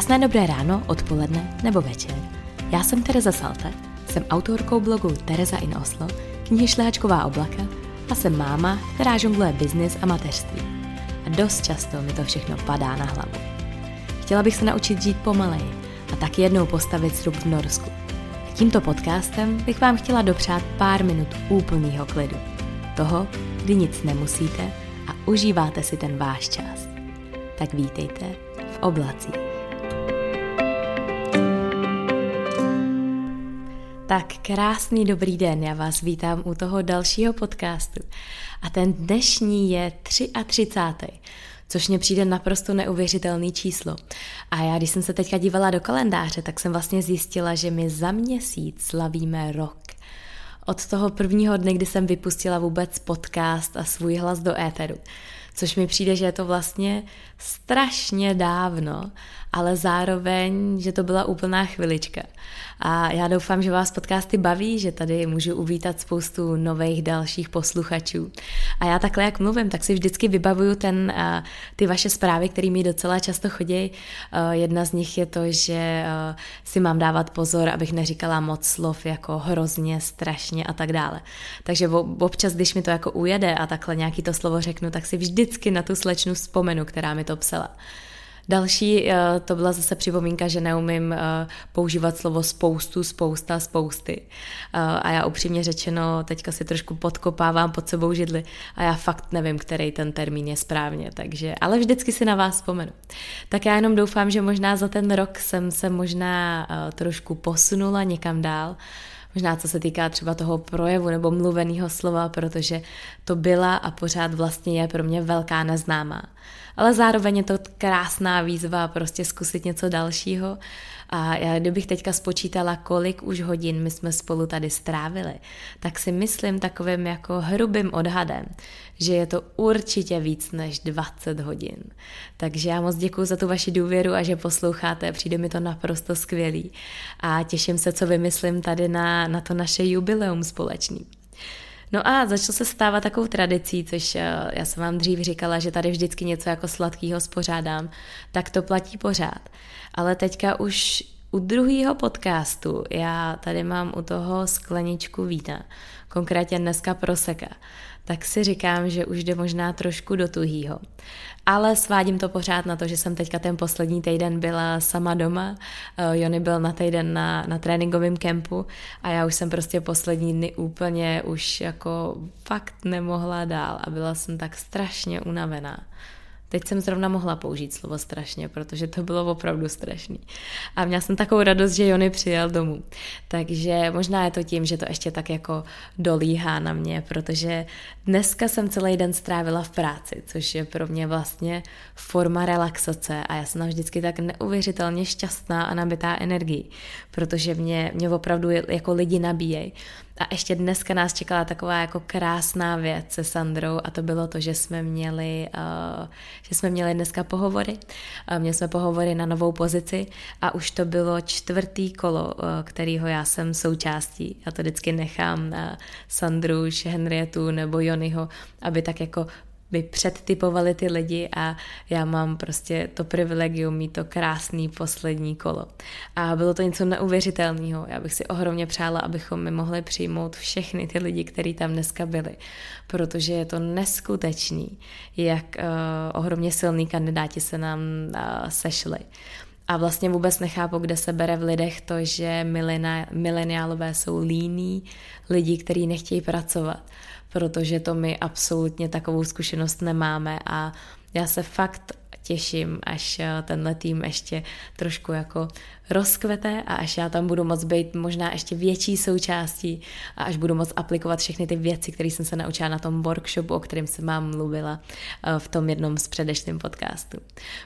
Krásné dobré ráno, odpoledne nebo večer. Já jsem Tereza Salte, jsem autorkou blogu Tereza in Oslo, knihy Šlehačková oblaka a jsem máma, která žongluje biznis a mateřství. A dost často mi to všechno padá na hlavu. Chtěla bych se naučit žít pomaleji a tak jednou postavit srub v Norsku. A tímto podcastem bych vám chtěla dopřát pár minut úplného klidu. Toho, kdy nic nemusíte a užíváte si ten váš čas. Tak vítejte v oblacích. Tak krásný dobrý den, já vás vítám u toho dalšího podcastu. A ten dnešní je 33 což mě přijde naprosto neuvěřitelný číslo. A já, když jsem se teďka dívala do kalendáře, tak jsem vlastně zjistila, že my za měsíc slavíme rok. Od toho prvního dne, kdy jsem vypustila vůbec podcast a svůj hlas do éteru. Což mi přijde, že je to vlastně strašně dávno, ale zároveň, že to byla úplná chvilička. A já doufám, že vás podcasty baví, že tady můžu uvítat spoustu nových dalších posluchačů. A já takhle, jak mluvím, tak si vždycky vybavuju ten, ty vaše zprávy, které mi docela často chodí. Jedna z nich je to, že si mám dávat pozor, abych neříkala moc slov jako hrozně, strašně a tak dále. Takže občas, když mi to jako ujede a takhle nějaký to slovo řeknu, tak si vždycky na tu slečnu vzpomenu, která mi to psala. Další eh, to byla zase připomínka, že neumím eh, používat slovo spoustu, spousta, spousty. Eh, a já upřímně řečeno teďka si trošku podkopávám pod sebou židli a já fakt nevím, který ten termín je správně, takže, ale vždycky si na vás vzpomenu. Tak já jenom doufám, že možná za ten rok jsem se možná trošku posunula někam dál, možná co se týká třeba toho projevu nebo mluveného slova, protože to byla a pořád vlastně je pro mě velká neznámá. Ale zároveň je to krásná výzva prostě zkusit něco dalšího a já kdybych teďka spočítala, kolik už hodin my jsme spolu tady strávili, tak si myslím takovým jako hrubým odhadem, že je to určitě víc než 20 hodin. Takže já moc děkuji za tu vaši důvěru a že posloucháte, přijde mi to naprosto skvělý. A těším se, co vymyslím tady na, na to naše jubileum společný. No a začalo se stávat takovou tradicí, což eh, já jsem vám dřív říkala, že tady vždycky něco jako sladkého spořádám, tak to platí pořád. Ale teďka už u druhého podcastu já tady mám u toho skleničku vína, konkrétně dneska proseka, tak si říkám, že už jde možná trošku do tuhýho. Ale svádím to pořád na to, že jsem teďka ten poslední týden byla sama doma. Uh, Jony byl na týden na, na tréninkovém kempu a já už jsem prostě poslední dny úplně už jako fakt nemohla dál a byla jsem tak strašně unavená. Teď jsem zrovna mohla použít slovo strašně, protože to bylo opravdu strašný. A měla jsem takovou radost, že Jony přijel domů. Takže možná je to tím, že to ještě tak jako dolíhá na mě, protože dneska jsem celý den strávila v práci, což je pro mě vlastně forma relaxace a já jsem vždycky tak neuvěřitelně šťastná a nabitá energií, protože mě, mě opravdu jako lidi nabíjejí. A ještě dneska nás čekala taková jako krásná věc se Sandrou a to bylo to, že jsme měli, uh, že jsme měli dneska pohovory. Uh, měli jsme pohovory na novou pozici a už to bylo čtvrtý kolo, uh, kterýho já jsem součástí. Já to vždycky nechám na Sandru, Henrietu nebo Jonyho, aby tak jako by předtypovali ty lidi a já mám prostě to privilegium mít to krásný poslední kolo. A bylo to něco neuvěřitelného. Já bych si ohromně přála, abychom mi mohli přijmout všechny ty lidi, kteří tam dneska byli, protože je to neskutečný, jak uh, ohromně silní kandidáti se nám uh, sešli. A vlastně vůbec nechápu, kde se bere v lidech to, že mileniálové jsou líní lidi, kteří nechtějí pracovat protože to my absolutně takovou zkušenost nemáme a já se fakt těším, až eh, tenhle tým ještě trošku jako rozkvete a až já tam budu moc být možná ještě větší součástí a až budu moc aplikovat všechny ty věci, které jsem se naučila na tom workshopu, o kterém jsem vám mluvila eh, v tom jednom z předešlým podcastu.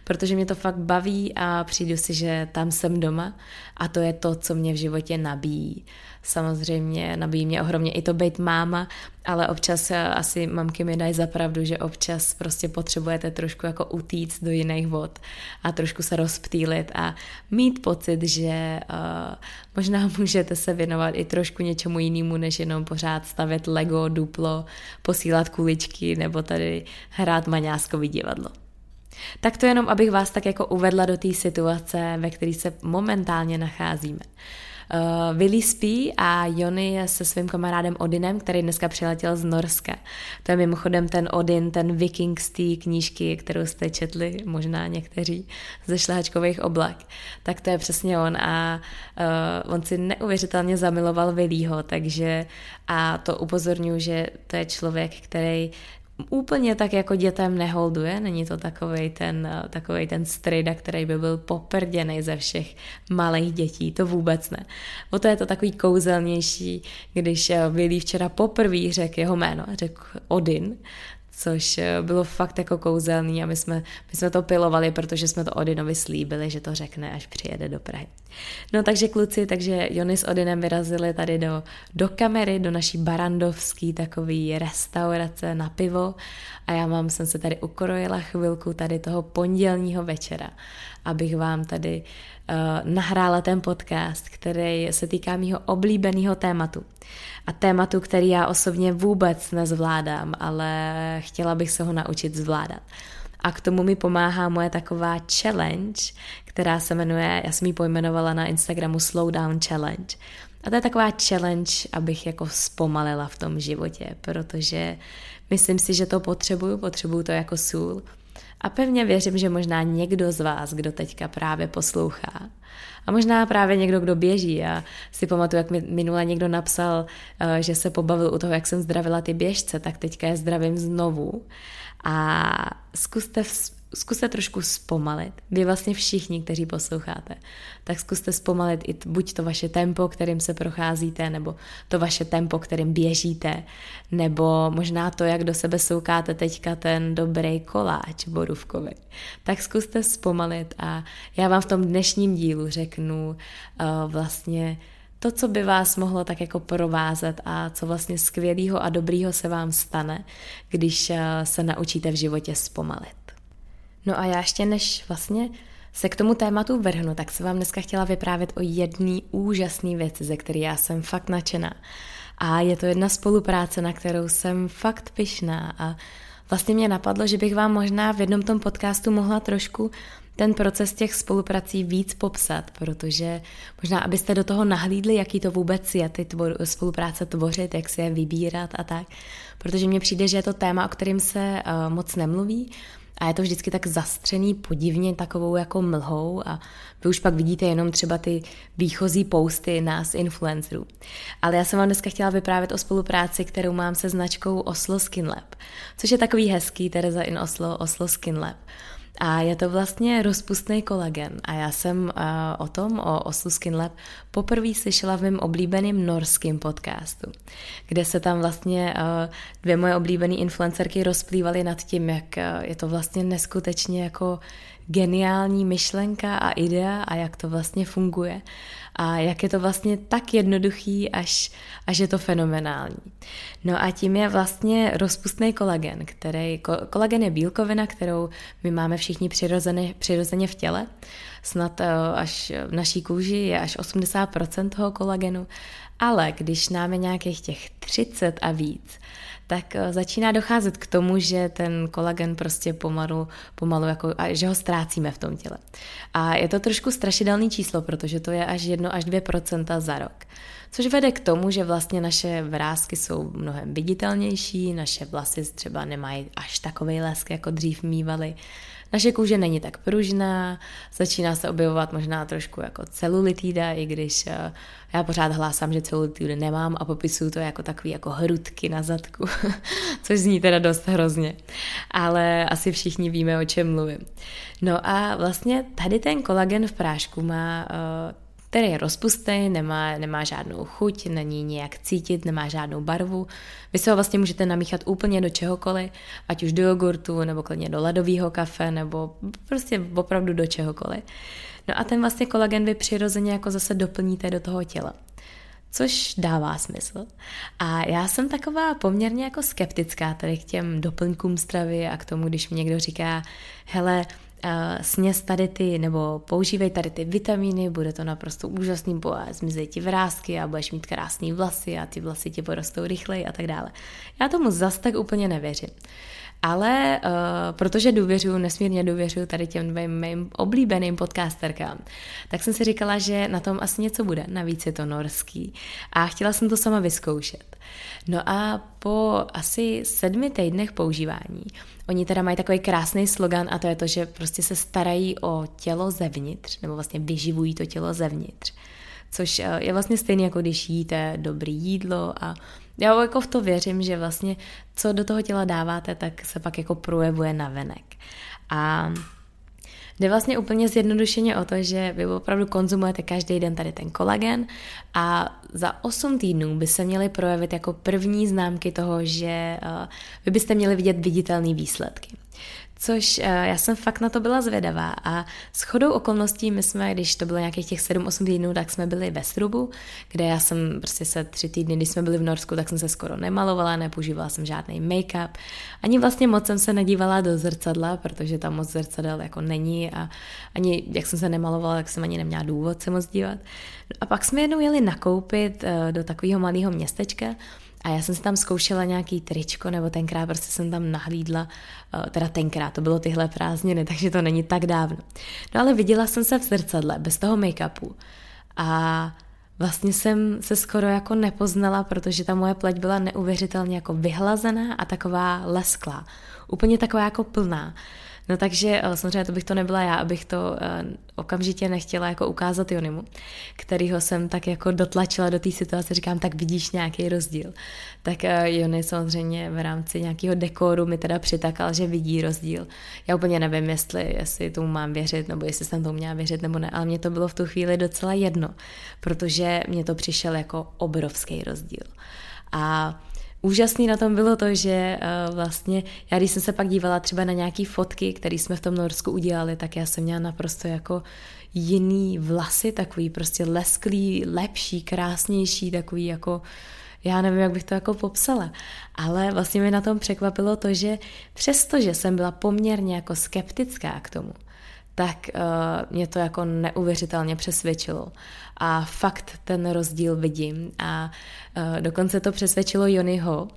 Protože mě to fakt baví a přijdu si, že tam jsem doma a to je to, co mě v životě nabíjí. Samozřejmě nabíjí mě ohromně i to být máma, ale občas eh, asi mamky mi dají zapravdu, že občas prostě potřebujete trošku jako utíct do jiných vod a trošku se rozptýlit a mít pocit, že uh, možná můžete se věnovat i trošku něčemu jinému, než jenom pořád stavět Lego, duplo, posílat kuličky nebo tady hrát maňáskový divadlo. Tak to jenom, abych vás tak jako uvedla do té situace, ve které se momentálně nacházíme. Uh, Willy spí a Jony je se svým kamarádem Odinem, který dneska přiletěl z Norska. To je mimochodem ten Odin, ten viking z té knížky, kterou jste četli, možná někteří, ze šlehačkových oblak. Tak to je přesně on a uh, on si neuvěřitelně zamiloval Willího, takže a to upozorňuji, že to je člověk, který úplně tak jako dětem neholduje, není to takový ten, eh, takovej ten strejda, který by byl poprděný ze všech malých dětí, to vůbec ne. O to je to takový kouzelnější, když Willy včera poprvé řekl jeho jméno, řekl Odin, což eh, bylo fakt jako kouzelný a my jsme, my jsme to pilovali, protože jsme to Odinovi slíbili, že to řekne, až přijede do Prahy. No takže kluci, takže Jony s Odinem vyrazili tady do, do kamery, do naší barandovský takový restaurace na pivo a já vám jsem se tady ukrojila chvilku tady toho pondělního večera, abych vám tady uh, nahrála ten podcast, který se týká mýho oblíbeného tématu. A tématu, který já osobně vůbec nezvládám, ale chtěla bych se ho naučit zvládat. A k tomu mi pomáhá moje taková challenge, která se jmenuje, já jsem ji pojmenovala na Instagramu Slowdown Challenge. A to je taková challenge, abych jako zpomalila v tom životě, protože myslím si, že to potřebuju, potřebuju to jako sůl. A pevně věřím, že možná někdo z vás, kdo teďka právě poslouchá, a možná právě někdo, kdo běží. A si pamatuju, jak mi minule někdo napsal, eh, že se pobavil u toho, jak jsem zdravila ty běžce, tak teďka je zdravím znovu. A zkuste zkuste trošku zpomalit. Vy vlastně všichni, kteří posloucháte, tak zkuste zpomalit i buď to vaše tempo, kterým se procházíte, nebo to vaše tempo, kterým běžíte, nebo možná to, jak do sebe soukáte teďka ten dobrý koláč borůvkový. Tak zkuste zpomalit a já vám v tom dnešním dílu řeknu uh, vlastně to, co by vás mohlo tak jako provázet a co vlastně skvělého a dobrýho se vám stane, když uh, se naučíte v životě zpomalit. No a já ještě než vlastně se k tomu tématu vrhnu, tak se vám dneska chtěla vyprávět o jedné úžasné věci, ze které já jsem fakt nadšená. A je to jedna spolupráce, na kterou jsem fakt pyšná. A vlastně mě napadlo, že bych vám možná v jednom tom podcastu mohla trošku ten proces těch spoluprací víc popsat, protože možná, abyste do toho nahlídli, jaký to vůbec je, ty tvor, spolupráce tvořit, jak si je vybírat a tak, protože mně přijde, že je to téma, o kterém se uh, moc nemluví, a je to vždycky tak zastřený podivně takovou jako mlhou a vy už pak vidíte jenom třeba ty výchozí posty nás influencerů. Ale já jsem vám dneska chtěla vyprávět o spolupráci, kterou mám se značkou Oslo Skin Lab, což je takový hezký Tereza in Oslo, Oslo Skin Lab. A je to vlastně rozpustný kolagen. A já jsem uh, o tom, o Oslo Skin Lab, poprvé slyšela v mém oblíbeném norském podcastu, kde se tam vlastně uh, dvě moje oblíbené influencerky rozplývaly nad tím, jak uh, je to vlastně neskutečně jako geniální myšlenka a idea a jak to vlastně funguje a jak je to vlastně tak jednoduchý, až, až je to fenomenální. No a tím je vlastně rozpustný kolagen, který, kolagen je bílkovina, kterou my máme všichni přirozeně, přirozeně v těle, snad eh, až v naší kůži je až 80% toho kolagenu, ale když nám je nějakých těch 30 a víc, tak eh, začíná docházet k tomu, že ten kolagen prostě pomalu, pomalu jako, a že ho ztrácíme v tom těle. A je to trošku strašidelný číslo, protože to je až 1 až 2% za rok. Což vede k tomu, že vlastně naše vrázky jsou mnohem viditelnější, naše vlasy třeba nemají až takový lesk, jako dřív mývaly. Naše kůže není tak pružná, začíná se objevovat možná trošku jako celulitída, i když eh, já pořád hlásám, že celulitidu nemám a popisuju to jako takový jako hrudky na zadku, což zní teda dost hrozně, ale asi všichni víme, o čem mluvím. No a vlastně tady ten kolagen v prášku má uh, který je rozpustný, nemá, nemá žádnou chuť, není nějak cítit, nemá žádnou barvu. Vy se ho vlastně můžete namíchat úplně do čehokoliv, ať už do jogurtu, nebo klidně do ledového kafe, nebo prostě opravdu do čehokoliv. No a ten vlastně kolagen vy přirozeně jako zase doplníte do toho těla což dává smysl. A já jsem taková poměrně jako skeptická tady k těm doplňkům stravy a k tomu, když mi někdo říká, hele, sněz tady ty, nebo používej tady ty vitamíny, bude to naprosto úžasný, bo zmizí ti vrázky a budeš mít krásný vlasy a ty vlasy ti porostou rychleji a tak dále. Já tomu zas tak úplně nevěřím. Ale uh, protože důvěřuji, nesmírně důvěřuji tady těm dvě mým oblíbeným podcasterkám, tak jsem si říkala, že na tom asi něco bude. Navíc je to norský. A chtěla jsem to sama vyzkoušet. No a po asi sedmi týdnech používání, oni teda mají takový krásný slogan a to je to, že prostě se starají o tělo zevnitř, nebo vlastně vyživují to tělo zevnitř což eh, je vlastně stejné, jako když jíte dobrý jídlo a já jako v to věřím, že vlastně co do toho těla dáváte, tak se pak jako projevuje na venek. A Jde vlastně úplně zjednodušeně o to, že vy opravdu konzumujete každý den tady ten kolagen a za 8 týdnů by se měly projevit jako první známky toho, že eh, vy byste měli vidět viditelné výsledky což uh, já jsem fakt na to byla zvědavá a s chodou okolností my jsme, když to bylo nějakých těch 7-8 týdnů, tak jsme byli ve Strubu, kde já jsem prostě se tři týdny, když jsme byli v Norsku, tak jsem se skoro nemalovala, nepoužívala jsem žádný make-up, ani vlastně moc jsem se nedívala do zrcadla, protože tam moc zrcadel jako není a ani jak jsem se nemalovala, tak jsem ani neměla důvod se moc dívat. A pak jsme jednou jeli nakoupit uh, do takového malého městečka, a já jsem si tam zkoušela nějaký tričko, nebo tenkrát prostě jsem tam nahlídla, eh, teda tenkrát, to bylo tyhle prázdniny, takže to není tak dávno. No ale viděla jsem se v zrcadle, bez toho make-upu. A vlastně jsem se skoro jako nepoznala, protože ta moje pleť byla neuvěřitelně jako vyhlazená a taková lesklá. Úplně taková jako plná. No takže eh, samozřejmě to bych to nebyla já, abych to eh, okamžitě nechtěla jako ukázat Jonimu, kterýho jsem tak jako dotlačila do té situace, říkám, tak vidíš nějaký rozdíl. Tak eh, Jony samozřejmě v rámci nějakého dekoru mi teda přitakal, že vidí rozdíl. Já úplně nevím, jestli, jestli tomu mám věřit, nebo jestli jsem tomu měla věřit, nebo ne, ale mě to bylo v tu chvíli docela jedno, protože mě to přišel jako obrovský rozdíl. A Úžasný na tom bylo to, že uh, vlastně já když jsem se pak dívala třeba na nějaké fotky, které jsme v tom Norsku udělali, tak já jsem měla naprosto jako jiný vlasy, takový prostě lesklý, lepší, krásnější, takový jako já nevím, jak bych to jako popsala, ale vlastně mi na tom překvapilo to, že přestože jsem byla poměrně jako skeptická k tomu, tak uh, mě to jako neuvěřitelně přesvědčilo. A fakt ten rozdíl vidím. A dokonce to přesvědčilo Jonyho, uh,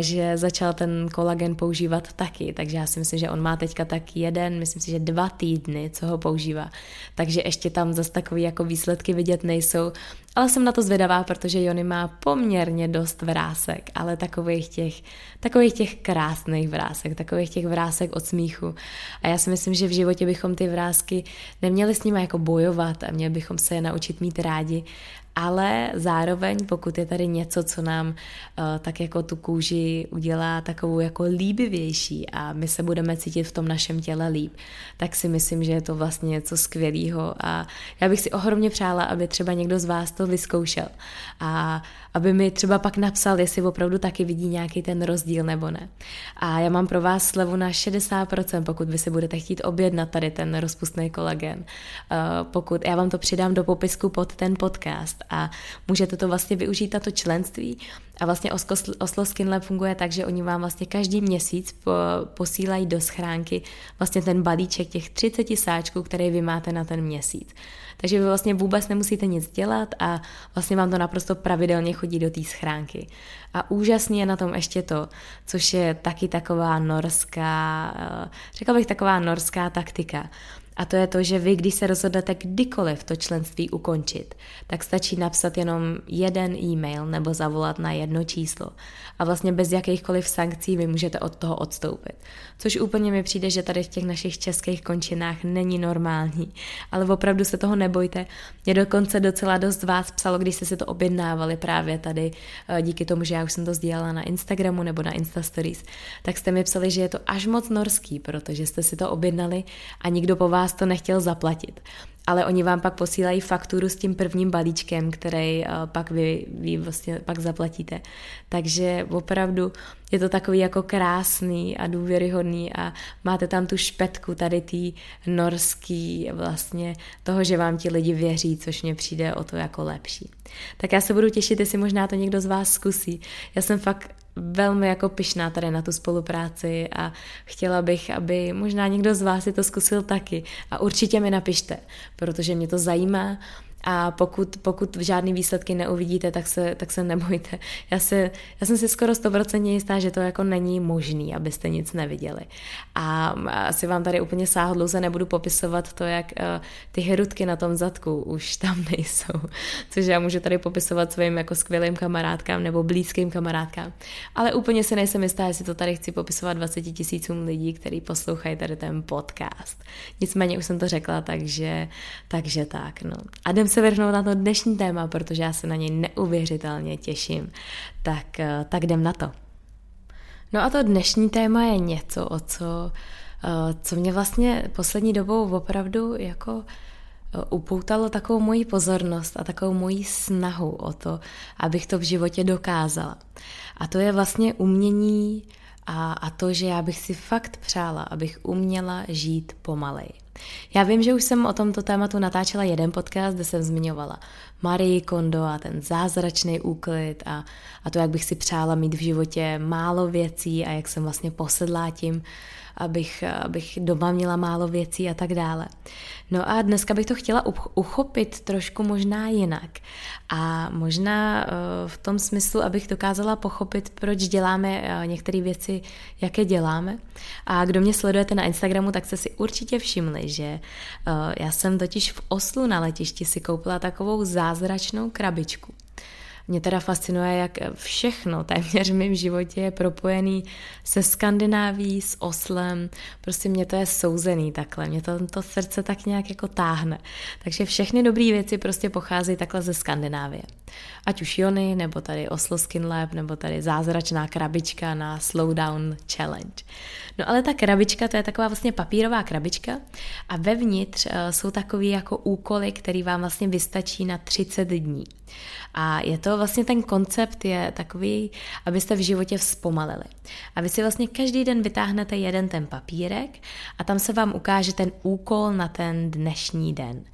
že začal ten kolagen používat taky. Takže já si myslím, že on má teďka tak jeden, myslím si, že dva týdny, co ho používá. Takže ještě tam zase takový jako výsledky vidět nejsou. Ale jsem na to zvědavá, protože Jony má poměrně dost vrásek, ale takových těch, takových těch krásných vrásek, takových těch vrásek od smíchu. A já si myslím, že v životě bychom ty vrázky neměli s nimi jako bojovat a měli bychom se je naučit mít rádi ale zároveň, pokud je tady něco, co nám uh, tak jako tu kůži udělá takovou jako líbivější a my se budeme cítit v tom našem těle líp, tak si myslím, že je to vlastně něco skvělého a já bych si ohromně přála, aby třeba někdo z vás to vyzkoušel. A aby mi třeba pak napsal, jestli opravdu taky vidí nějaký ten rozdíl nebo ne. A já mám pro vás slevu na 60%, pokud vy si budete chtít objednat tady ten rozpustný kolagen. Uh, pokud já vám to přidám do popisku pod ten podcast a můžete to vlastně využít tato členství a vlastně Oslo Skin Lab funguje tak, že oni vám vlastně každý měsíc po, posílají do schránky vlastně ten balíček těch 30 sáčků, které vy máte na ten měsíc. Takže vy vlastně vůbec nemusíte nic dělat a vlastně vám to naprosto pravidelně chodí do té schránky. A úžasný je na tom ještě to, což je taky taková norská, eh, řekla bych taková norská taktika. A to je to, že vy, když se rozhodnete kdykoliv to členství ukončit, tak stačí napsat jenom jeden e-mail nebo zavolat na jedno číslo. A vlastně bez jakýchkoliv sankcí vy můžete od toho odstoupit. Což úplně mi přijde, že tady v těch našich českých končinách není normální. Ale opravdu se toho nebojte. Mě dokonce docela dost vás psalo, když jste si to objednávali právě tady, eh, díky tomu, že já už jsem to sdílela na Instagramu nebo na Instastories, tak jste mi psali, že je to až moc norský, protože jste si to objednali a nikdo po vás to nechtěl zaplatit ale oni vám pak posílají fakturu s tím prvním balíčkem, který uh, pak vy, vy vlastně pak zaplatíte. Takže opravdu je to takový jako krásný a důvěryhodný a máte tam tu špetku tady tý norský vlastně toho, že vám ti lidi věří, což mě přijde o to jako lepší. Tak já se budu těšit, jestli možná to někdo z vás zkusí. Já jsem fakt velmi jako pyšná tady na tu spolupráci a chtěla bych, aby možná někdo z vás si to zkusil taky. A určitě mi napište, protože mě to zajímá A pokud, pokud žádný výsledky neuvidíte, tak se, tak se nebojte. Já, se, já jsem si skoro 100% jistá, že to jako není možný, abyste nic neviděli. A asi vám tady úplně sáhodlouze nebudu popisovat to, jak uh, ty hrudky na tom zadku už tam nejsou. Což já můžu tady popisovat svým jako skvělým kamarádkám nebo blízkým kamarádkám. Ale úplně si nejsem jistá, jestli to tady chci popisovat 20 tisícům lidí, kteří poslouchají tady ten podcast. Nicméně už jsem to řekla, takže, takže tak. No. A jdem se vrhnout na to dnešní téma, protože já se na něj neuvěřitelně těším. Tak, eh, tak jdem na to. No a to dnešní téma je něco, o co, eh, co mě vlastně poslední dobou opravdu jako eh, upoutalo takovou moji pozornost a takovou moji snahu o to, abych to v životě dokázala. A to je vlastně umění a, a to, že já bych si fakt přála, abych uměla žít pomalej. Já vím, že už jsem o tomto tématu natáčela jeden podcast, kde jsem zmiňovala Marie Kondo a ten zázračný úklid a, a to, jak bych si přála mít v životě málo věcí a jak jsem vlastně posedlá tím, abych, abych doma měla málo věcí a tak dále. No a dneska bych to chtěla uchopit trošku možná jinak. A možná eh, v tom smyslu, abych dokázala pochopit, proč děláme eh, některé věci, jaké děláme. A kdo mě sledujete na Instagramu, tak jste si určitě všimli, že eh, já jsem totiž v Oslu na letišti si koupila takovou zázračnou krabičku. Mě teda fascinuje, jak všechno téměř v mém životě je propojený se Skandináví, s Oslem, prostě mě to je souzený takhle, mě to, to srdce tak nějak jako táhne. Takže všechny dobré věci prostě pochází takhle ze Skandinávie. Ať už Jony, nebo tady Oslo Skin Lab, nebo tady zázračná krabička na Slowdown Challenge. No ale ta krabička, to je taková vlastně papírová krabička a vevnitř uh, jsou takové jako úkoly, který vám vlastně vystačí na 30 dní. A je to vlastně ten koncept je takový, abyste v životě vzpomalili. A vy si vlastně každý den vytáhnete jeden ten papírek a tam se vám ukáže ten úkol na ten dnešní den.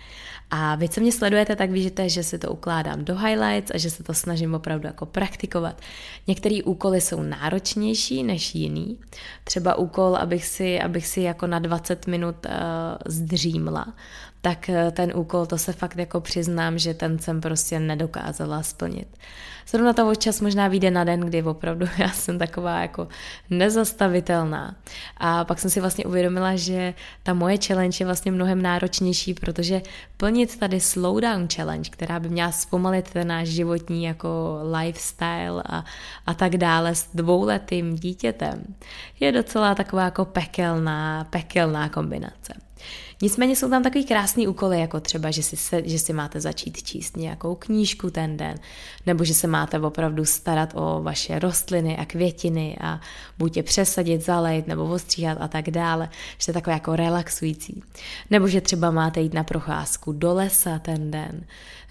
A vy, co mě sledujete, tak víte, že si to ukládám do highlights a že se to snažím opravdu jako praktikovat. Některé úkoly jsou náročnější než jiný. Třeba úkol, abych si, abych si jako na 20 minut uh, zdřímla tak eh, ten úkol, to se fakt jako přiznám, že ten jsem prostě nedokázala splnit. Zrovna to čas možná vyjde na den, kdy opravdu já jsem taková jako nezastavitelná. A pak jsem si vlastně uvědomila, že ta moje challenge je vlastně mnohem náročnější, protože plnit tady slowdown challenge, která by měla zpomalit ten náš životní jako lifestyle a, a tak dále s dvouletým dítětem, je docela taková jako pekelná, pekelná kombinace. Nicméně jsou tam takový krásný úkoly, jako třeba, že si, se, že si máte začít číst nějakou knížku ten den, nebo že se máte opravdu starat o vaše rostliny a květiny a buď je přesadit, zalejt nebo ostříhat a tak dále, že to je takové jako relaxující. Nebo že třeba máte jít na procházku do lesa ten den,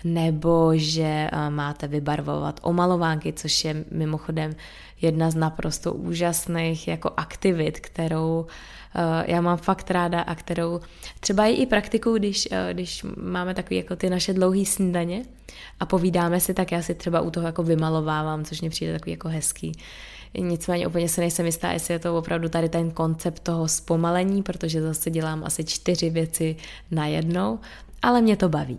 nebo že máte vybarvovat omalovánky, což je mimochodem jedna z naprosto úžasných jako aktivit, kterou Eh, já mám fakt ráda a kterou třeba i praktiku, když, eh, když máme takový jako ty naše dlouhé snídaně a povídáme si, tak já si třeba u toho jako vymalovávám, což mě přijde takový jako hezký. Nicméně úplně se nejsem jistá, jestli je to opravdu tady ten koncept toho zpomalení, protože zase dělám asi čtyři věci na jednou, ale mě to baví.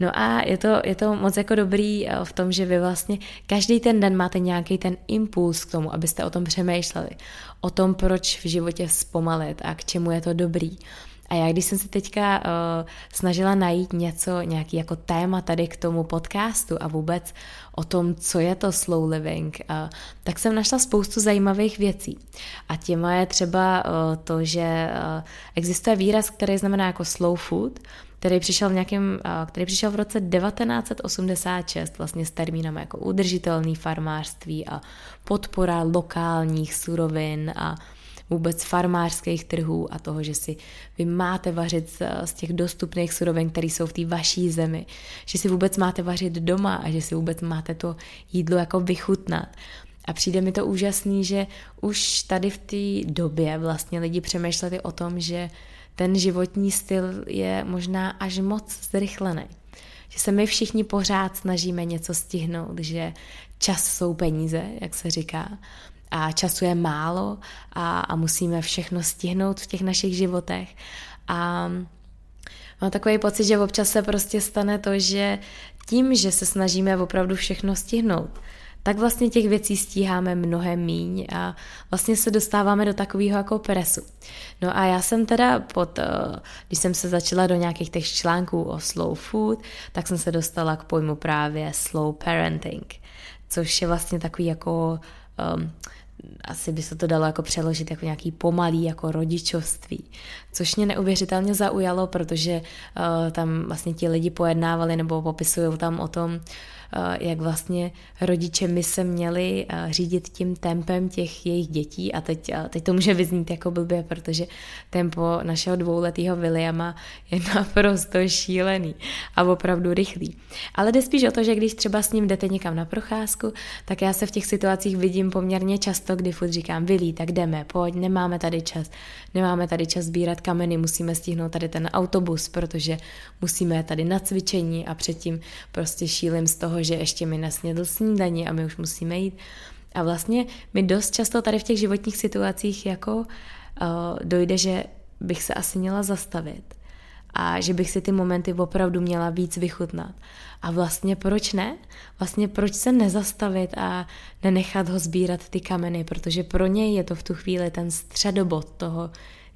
No a je to, je to moc jako dobrý eh, v tom, že vy vlastně každý ten den máte nějaký ten impuls k tomu, abyste o tom přemýšleli. O tom, proč v životě zpomalit a k čemu je to dobrý. A já, když jsem si teďka uh, snažila najít něco, nějaký jako téma tady k tomu podcastu a vůbec o tom, co je to slow living, uh, tak jsem našla spoustu zajímavých věcí. A těma je třeba uh, to, že uh, existuje výraz, který znamená jako slow food, který přišel v, nějakém, který přišel v roce 1986 vlastně s termínem jako udržitelný farmářství a podpora lokálních surovin a vůbec farmářských trhů a toho, že si vy máte vařit z, z těch dostupných surovin, které jsou v té vaší zemi, že si vůbec máte vařit doma a že si vůbec máte to jídlo jako vychutnat. A přijde mi to úžasný, že už tady v té době vlastně lidi přemýšleli o tom, že ten životní styl je možná až moc zrychlený. Že se my všichni pořád snažíme něco stihnout, že čas jsou peníze, jak se říká, a času je málo a, a musíme všechno stihnout v těch našich životech. A Mám takový pocit, že občas se prostě stane to, že tím, že se snažíme opravdu všechno stihnout, tak vlastně těch věcí stíháme mnohem míň a vlastně se dostáváme do takového jako presu. No a já jsem teda pod, eh, když jsem se začala do nějakých těch článků o slow food, tak jsem se dostala k pojmu právě slow parenting, což je vlastně takový jako um, asi by se to dalo jako přeložit jako nějaký pomalý jako rodičovství, což mě neuvěřitelně zaujalo, protože uh, tam vlastně ti lidi pojednávali nebo popisují tam o tom, jak vlastně rodiče my se měli eh, řídit tím tempem těch jejich dětí a teď, eh, teď to může vyznít jako blbě, protože tempo našeho dvouletého Williama je naprosto šílený a opravdu rychlý. Ale jde spíš o to, že když třeba s ním jdete někam na procházku, tak já se v těch situacích vidím poměrně často, kdy furt říkám, Vili, tak jdeme, pojď, nemáme tady čas, nemáme tady čas sbírat kameny, musíme stihnout tady ten autobus, protože musíme tady na cvičení a předtím prostě šílim z toho, že ještě mi nesnědl snídaní a my už musíme jít. A vlastně mi dost často tady v těch životních situacích jako uh, dojde, že bych se asi měla zastavit a že bych si ty momenty opravdu měla víc vychutnat. A vlastně proč ne? Vlastně proč se nezastavit a nenechat ho sbírat ty kameny, protože pro něj je to v tu chvíli ten středobod toho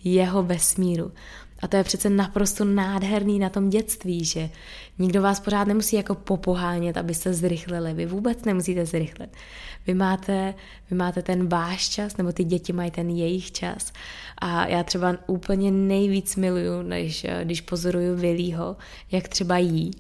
jeho vesmíru. A to je přece naprosto nádherný na tom dětství, že nikdo vás pořád nemusí jako popohánět, abyste zrychlili. Vy vůbec nemusíte zrychlit. Vy máte, vy máte ten váš čas, nebo ty děti mají ten jejich čas. A já třeba úplně nejvíc miluju, než když pozoruju Vilího, jak třeba jí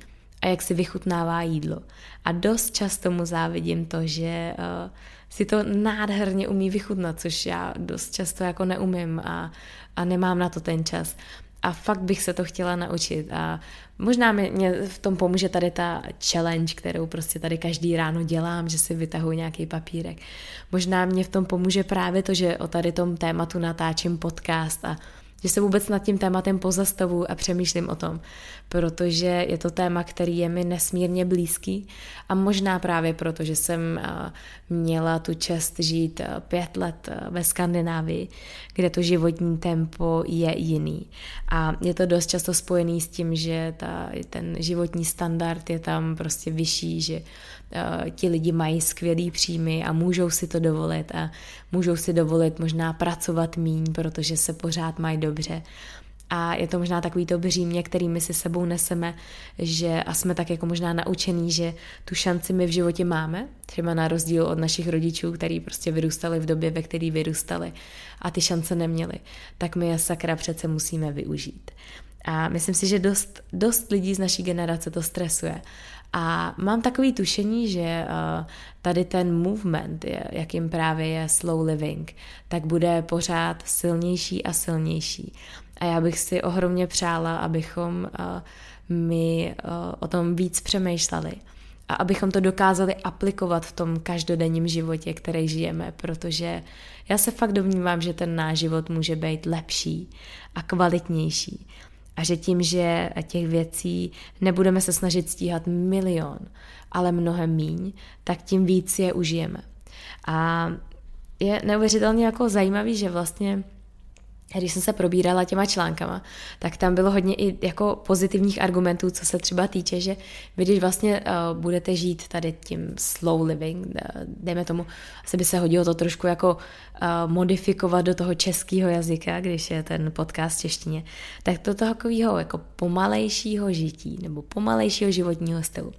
a jak si vychutnává jídlo. A dost často mu závidím to, že uh, si to nádherně umí vychutnat, což já dost často jako neumím a, a nemám na to ten čas a fakt bych se to chtěla naučit a možná mi, mě v tom pomůže tady ta challenge, kterou prostě tady každý ráno dělám, že si vytahuji nějaký papírek. Možná mě v tom pomůže právě to, že o tady tom tématu natáčím podcast a že se vůbec nad tím tématem pozastavu a přemýšlím o tom, protože je to téma, který je mi nesmírně blízký a možná právě proto, že jsem měla tu čest žít pět let ve Skandinávii, kde to životní tempo je jiný. A je to dost často spojený s tím, že ta, ten životní standard je tam prostě vyšší, že ti lidi mají skvělý příjmy a můžou si to dovolit a můžou si dovolit možná pracovat míň, protože se pořád mají dobře. A je to možná takový to břímě, který my si sebou neseme, že a jsme tak jako možná naučený, že tu šanci my v životě máme, třeba na rozdíl od našich rodičů, který prostě vyrůstali v době, ve které vyrůstali a ty šance neměli, tak my je sakra přece musíme využít. A myslím si, že dost, dost lidí z naší generace to stresuje. A mám takový tušení, že uh, tady ten movement, jakým právě je slow living, tak bude pořád silnější a silnější. A já bych si ohromně přála, abychom uh, my uh, o tom víc přemýšleli a abychom to dokázali aplikovat v tom každodenním životě, který žijeme, protože já se fakt domnívám, že ten náš život může být lepší a kvalitnější. A že tím, že těch věcí nebudeme se snažit stíhat milion, ale mnohem míň, tak tím víc je užijeme. A je neuvěřitelně jako zajímavý, že vlastně když jsem se probírala těma článkama, tak tam bylo hodně i jako pozitivních argumentů, co se třeba týče, že vy když vlastně uh, budete žít tady tím slow living, uh, dejme tomu, asi by se hodilo to trošku jako uh, modifikovat do toho českého jazyka, když je ten podcast v češtině, tak to takového jako pomalejšího žití nebo pomalejšího životního stylu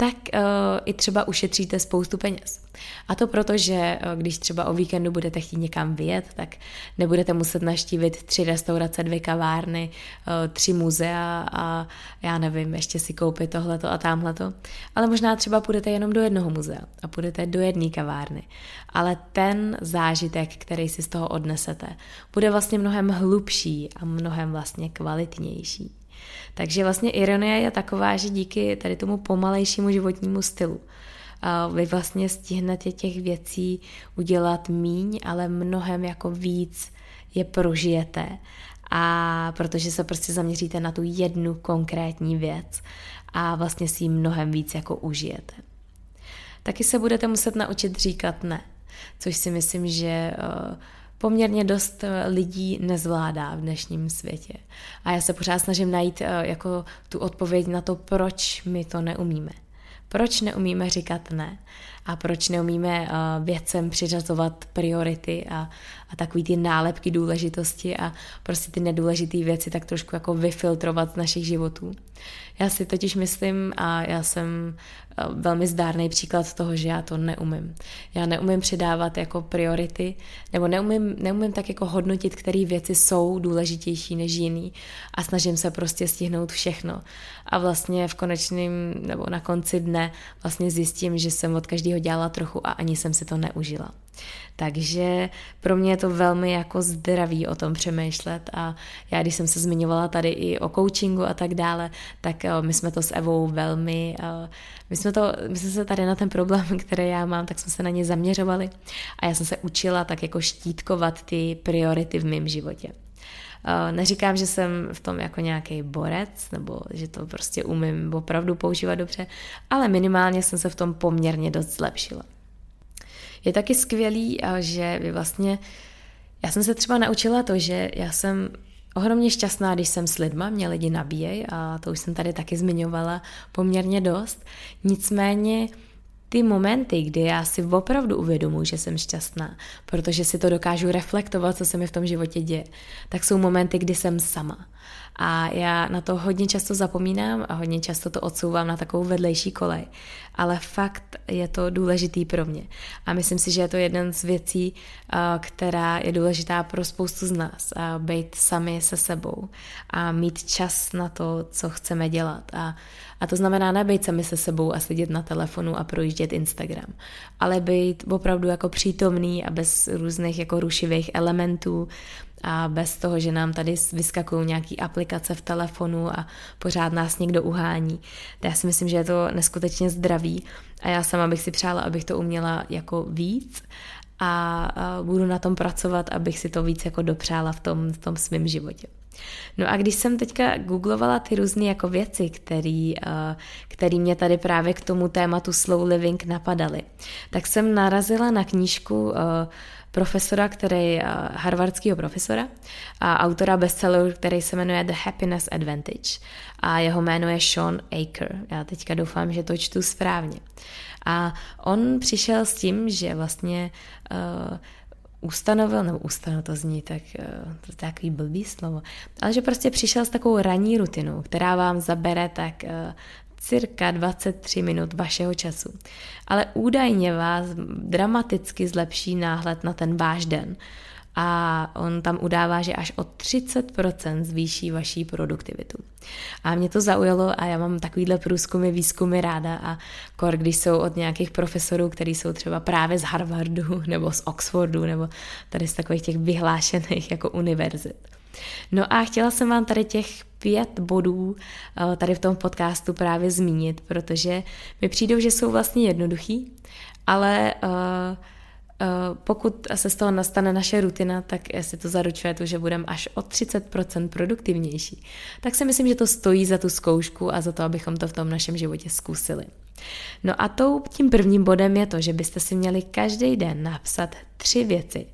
tak uh, i třeba ušetříte spoustu peněz. A to proto, že uh, když třeba o víkendu budete chtít někam vyjet, tak nebudete muset naštívit tři restaurace, dvě kavárny, uh, tři muzea a já nevím, ještě si koupit tohleto a tamhleto. Ale možná třeba půjdete jenom do jednoho muzea a půjdete do jedné kavárny. Ale ten zážitek, který si z toho odnesete, bude vlastně mnohem hlubší a mnohem vlastně kvalitnější. Takže vlastně ironie je taková, že díky tady tomu pomalejšímu životnímu stylu vy vlastně stihnete těch věcí udělat míň, ale mnohem jako víc je prožijete a protože se prostě zaměříte na tu jednu konkrétní věc a vlastně si ji mnohem víc jako užijete. Taky se budete muset naučit říkat ne, což si myslím, že uh, poměrně dost eh, lidí nezvládá v dnešním světě. A já se pořád snažím najít eh, jako tu odpověď na to, proč my to neumíme. Proč neumíme říkat ne? A proč neumíme eh, věcem přiřazovat priority a, a takový ty nálepky důležitosti a prostě ty nedůležité věci tak trošku jako vyfiltrovat z našich životů. Já si totiž myslím, a já jsem eh, velmi zdárný příklad toho, že já to neumím. Já neumím přidávat jako priority, nebo neumím, neumím tak jako hodnotit, které věci jsou důležitější než jiný a snažím se prostě stihnout všechno. A vlastně v konečném, nebo na konci dne vlastně zjistím, že jsem od každého dělala trochu a ani jsem si to neužila. Takže pro mě je to velmi jako zdravý o tom přemýšlet a já, když jsem se zmiňovala tady i o coachingu a tak dále, tak eh, my jsme to s Evou velmi, eh, my jsme, to, my jsme se tady na ten problém, který já mám, tak jsme se na ně zaměřovali a já jsem se učila tak jako štítkovat ty priority v mém životě. Eh, neříkám, že jsem v tom jako nějaký borec, nebo že to prostě umím opravdu používat dobře, ale minimálně jsem se v tom poměrně dost zlepšila. Je taky skvělý, že vy vlastně, já jsem se třeba naučila to, že já jsem ohromně šťastná, když jsem s lidma, mě lidi nabíjejí a to už jsem tady taky zmiňovala poměrně dost. Nicméně ty momenty, kdy já si opravdu uvědomuji, že jsem šťastná, protože si to dokážu reflektovat, co se mi v tom životě děje, tak jsou momenty, kdy jsem sama. A já na to hodně často zapomínám a hodně často to odsouvám na takovou vedlejší kolej. Ale fakt je to důležitý pro mě. A myslím si, že je to jeden z věcí, která je důležitá pro spoustu z nás. A být sami se sebou a mít čas na to, co chceme dělat. A, a to znamená nebejt sami se sebou a sedět na telefonu a projíždět Instagram, ale být opravdu jako přítomný a bez různých jako rušivých elementů, a bez toho, že nám tady vyskakují nějaké aplikace v telefonu a pořád nás někdo uhání. Já si myslím, že je to neskutečně zdravý a já sama bych si přála, abych to uměla jako víc a budu na tom pracovat, abych si to víc jako dopřála v tom, v tom svém životě. No a když jsem teďka googlovala ty různé jako věci, který, který mě tady právě k tomu tématu slow living napadaly, tak jsem narazila na knížku profesora, který je harvardského profesora a autora bestselleru, který se jmenuje The Happiness Advantage a jeho jméno je Sean Aker. Já teďka doufám, že to čtu správně. A on přišel s tím, že vlastně uh, ustanovil, nebo ustanovil to zní tak, uh, to je takový blbý slovo, ale že prostě přišel s takovou ranní rutinou, která vám zabere tak uh, cirka 23 minut vašeho času. Ale údajně vás dramaticky zlepší náhled na ten váš den. A on tam udává, že až o 30% zvýší vaší produktivitu. A mě to zaujalo a já mám takovýhle průzkumy, výzkumy ráda a kor, když jsou od nějakých profesorů, kteří jsou třeba právě z Harvardu nebo z Oxfordu nebo tady z takových těch vyhlášených jako univerzit. No a chtěla jsem vám tady těch pět bodů eh, tady v tom podcastu právě zmínit, protože mi přijdou, že jsou vlastně jednoduchý, ale uh, pokud se z toho nastane naše rutina, tak si to zaručuje to, že budeme až o 30% produktivnější. Tak si myslím, že to stojí za tu zkoušku a za to, abychom to v tom našem životě zkusili. No a tou, tím prvním bodem je to, že byste si měli každý den napsat tři věci,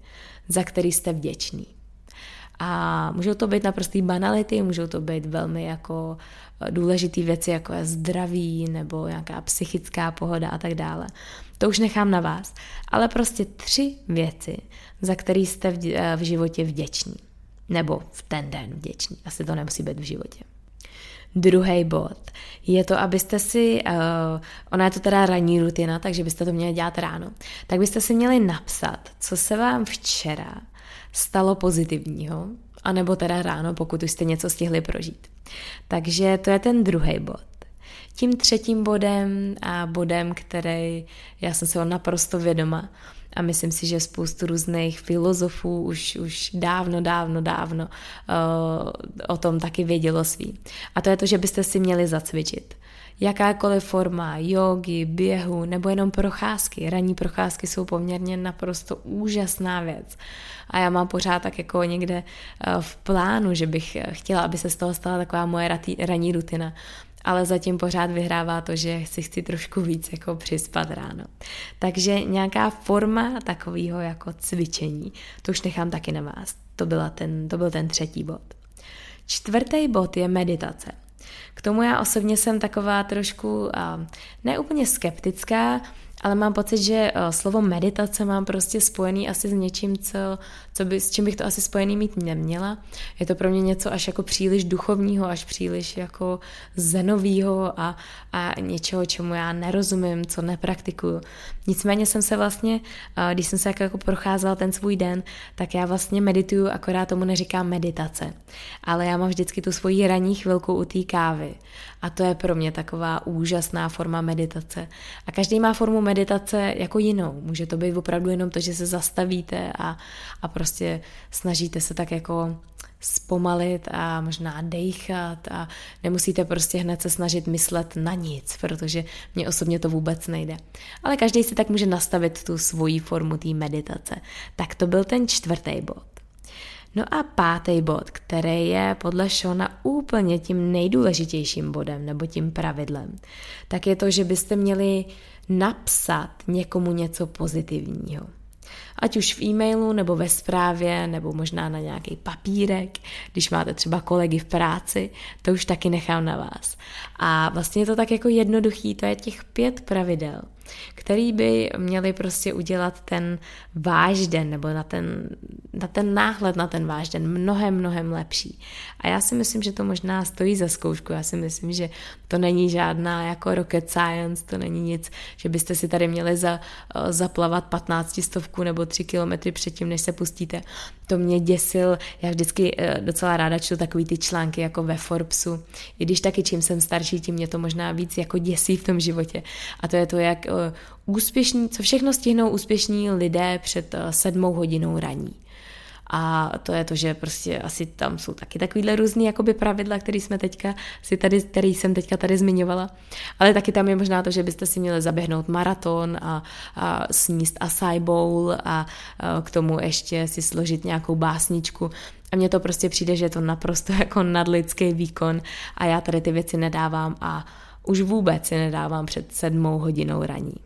za které jste vděční. A můžou to být naprostý banality, můžou to být velmi jako eh, důležité věci, jako je zdraví nebo nějaká psychická pohoda a tak dále. To už nechám na vás. Ale prostě tři věci, za které jste v, eh, v životě vděční. Nebo v ten den vděční. Asi to nemusí být v životě. Druhý bod je to, abyste si, uh, ona je to teda ranní rutina, takže byste to měli dělat ráno, tak byste si měli napsat, co se vám včera stalo pozitivního, anebo teda ráno, pokud už jste něco stihli prožít. Takže to je ten druhý bod. Tím třetím bodem a bodem, který já jsem se ho naprosto vědoma a myslím si, že spoustu různých filozofů už, už dávno, dávno, dávno uh, o tom taky vědělo svý. A to je to, že byste si měli zacvičit. Jakákoliv forma jogy, běhu nebo jenom procházky. Ranní procházky jsou poměrně naprosto úžasná věc. A já mám pořád tak jako někde eh, v plánu, že bych chtěla, aby se z toho stala taková moje ranní rutina ale zatím pořád vyhrává to, že si chci trošku víc jako přispat ráno. Takže nějaká forma takového jako cvičení, to už nechám taky na vás. To, byla ten, to byl ten třetí bod. Čtvrtý bod je meditace. K tomu já osobně jsem taková trošku neúplně skeptická, ale mám pocit, že uh, slovo meditace mám prostě spojený asi s něčím, co, co by, s čím bych to asi spojený mít neměla. Je to pro mě něco až jako příliš duchovního, až příliš jako zenového a, a něčeho, čemu já nerozumím, co nepraktikuju. Nicméně jsem se vlastně, když jsem se jako, jako procházela ten svůj den, tak já vlastně medituju, akorát tomu neříkám meditace. Ale já mám vždycky tu svoji ranní chvilku u té kávy. A to je pro mě taková úžasná forma meditace. A každý má formu meditace jako jinou. Může to být opravdu jenom to, že se zastavíte a, a prostě snažíte se tak jako zpomalit a možná dejchat a nemusíte prostě hned se snažit myslet na nic, protože mně osobně to vůbec nejde. Ale každý si tak může nastavit tu svoji formu té meditace. Tak to byl ten čtvrtý bod. No a pátý bod, který je podle Šona úplně tím nejdůležitějším bodem nebo tím pravidlem, tak je to, že byste měli napsat někomu něco pozitivního. Ať už v e-mailu, nebo ve zprávě, nebo možná na nějaký papírek, když máte třeba kolegy v práci, to už taky nechám na vás. A vlastně je to tak jako jednoduchý, to je těch pět pravidel který by měli prostě udělat ten váš den nebo na ten, na ten náhled na ten váš den mnohem, mnohem lepší. A já si myslím, že to možná stojí za zkoušku. Já si myslím, že to není žádná jako rocket science, to není nic, že byste si tady měli za, eh, zaplavat 15 stovku nebo 3 kilometry předtím, než se pustíte. To mě děsil, já vždycky eh, docela ráda čtu takový ty články jako ve Forbesu, i když taky čím jsem starší, tím mě to možná víc jako děsí v tom životě. A to je to, jak Eh, úspěšní, co všechno stihnou úspěšní lidé před eh, sedmou hodinou raní. A to je to, že prostě asi tam jsou taky takovýhle různý jakoby pravidla, který jsme teďka si tady, který jsem teďka tady zmiňovala. Ale taky tam je možná to, že byste si měli zaběhnout maraton a, a sníst acai bowl a, a k tomu ještě si složit nějakou básničku. A mně to prostě přijde, že je to naprosto jako nadlidský výkon a já tady ty věci nedávám a už vůbec si nedávám před sedmou hodinou raní.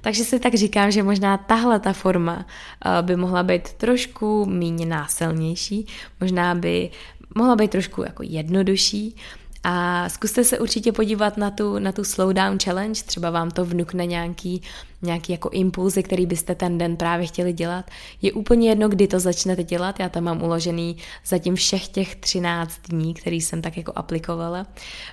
Takže si tak říkám, že možná tahle ta forma eh, by mohla být trošku méně násilnější, možná by mohla být trošku jako jednodušší. A zkuste se určitě podívat na tu, na tu slowdown challenge, třeba vám to vnukne nějaký nějaký jako impulzy, který byste ten den právě chtěli dělat. Je úplně jedno, kdy to začnete dělat, já tam mám uložený zatím všech těch 13 dní, který jsem tak jako aplikovala.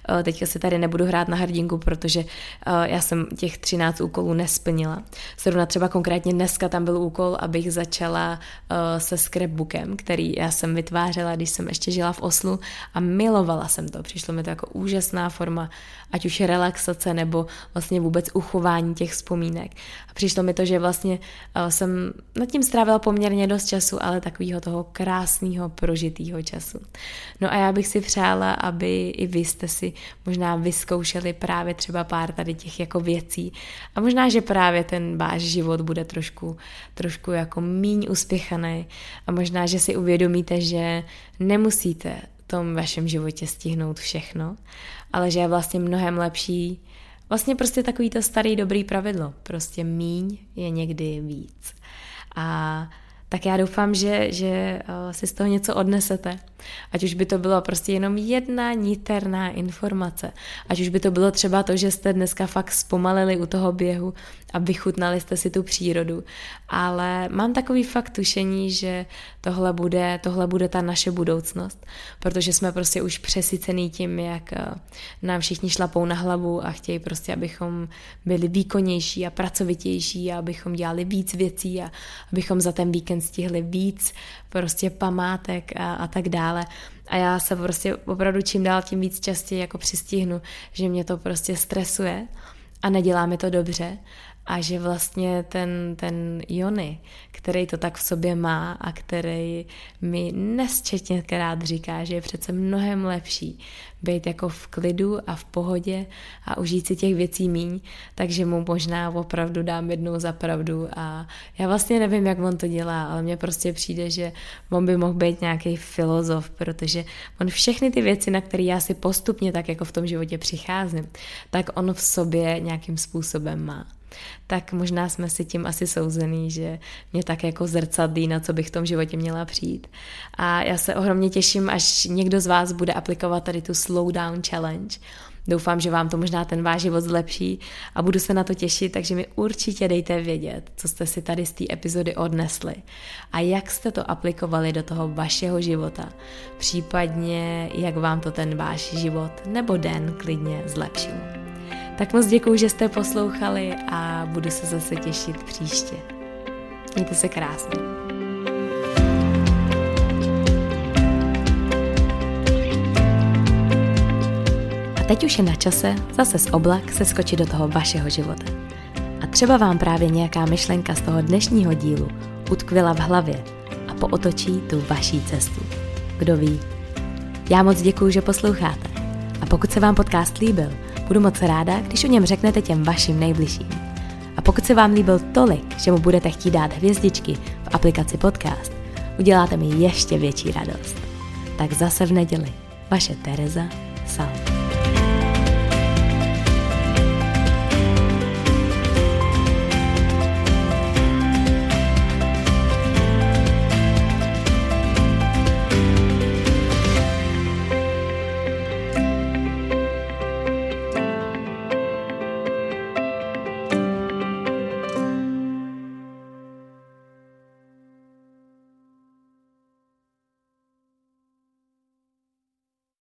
Eh, teďka si tady nebudu hrát na hrdinku, protože eh, já jsem těch 13 úkolů nesplnila. Zrovna třeba konkrétně dneska tam byl úkol, abych začala eh, se scrapbookem, který já jsem vytvářela, když jsem ještě žila v Oslu a milovala jsem to. Přišlo mi to jako úžasná forma, ať už relaxace nebo vlastně vůbec uchování těch vzpomínek. A přišlo mi to, že vlastně eh, jsem nad tím strávila poměrně dost času, ale takového toho krásného prožitého času. No a já bych si přála, aby i vy jste si možná vyzkoušeli právě třeba pár tady těch jako věcí a možná, že právě ten váš život bude trošku, trošku jako míň uspěchaný a možná, že si uvědomíte, že nemusíte tom vašem životě stihnout všechno, ale že je vlastně mnohem lepší Vlastně prostě takový to starý dobrý pravidlo. Prostě míň je někdy víc. A tak já doufám, že, že eh, si z toho něco odnesete. Ať už by to bylo prostě jenom jedna niterná informace. Ať už by to bylo třeba to, že jste dneska fakt zpomalili u toho běhu a vychutnali jste si tu přírodu. Ale mám takový fakt tušení, že tohle bude, tohle bude ta naše budoucnost, protože jsme prostě už přesycený tím, jak eh, nám všichni šlapou na hlavu a chtějí prostě, abychom byli výkonnější a pracovitější a abychom dělali víc věcí a abychom za ten víkend stihli víc prostě památek a, a tak dále. A já se prostě opravdu čím dál tím víc častěji jako přistihnu, že mě to prostě stresuje a nedělá mi to dobře a že vlastně ten, ten Jony, který to tak v sobě má a který mi nesčetněkrát říká, že je přece mnohem lepší být jako v klidu a v pohodě a užít si těch věcí míň, takže mu možná opravdu dám jednou za pravdu. A já vlastně nevím, jak on to dělá, ale mně prostě přijde, že on by mohl být nějaký filozof, protože on všechny ty věci, na které já si postupně tak jako v tom životě přicházím, tak on v sobě nějakým způsobem má tak možná jsme si tím asi souzený, že mě tak jako zrcadlí, na co bych v tom životě měla přijít. A já se ohromně těším, až někdo z vás bude aplikovat tady tu Slow Down Challenge. Doufám, že vám to možná ten váš život zlepší a budu se na to těšit, takže mi určitě dejte vědět, co jste si tady z té epizody odnesli a jak jste to aplikovali do toho vašeho života, případně jak vám to ten váš život nebo den klidně zlepšil. Tak moc děkuji, že jste poslouchali a budu se zase těšit příště. Mějte se krásně. A teď už je na čase zase z oblak se skočit do toho vašeho života. A třeba vám právě nějaká myšlenka z toho dnešního dílu utkvila v hlavě a pootočí tu vaší cestu. Kdo ví? Já moc děkuji, že posloucháte. A pokud se vám podcast líbil, Budu moc ráda, když o něm řeknete těm vašim nejbližším. A pokud se vám líbil tolik, že mu budete chtít dát hvězdičky v aplikaci podcast, uděláte mi ještě větší radost. Tak zase v neděli. Vaše Tereza Sal.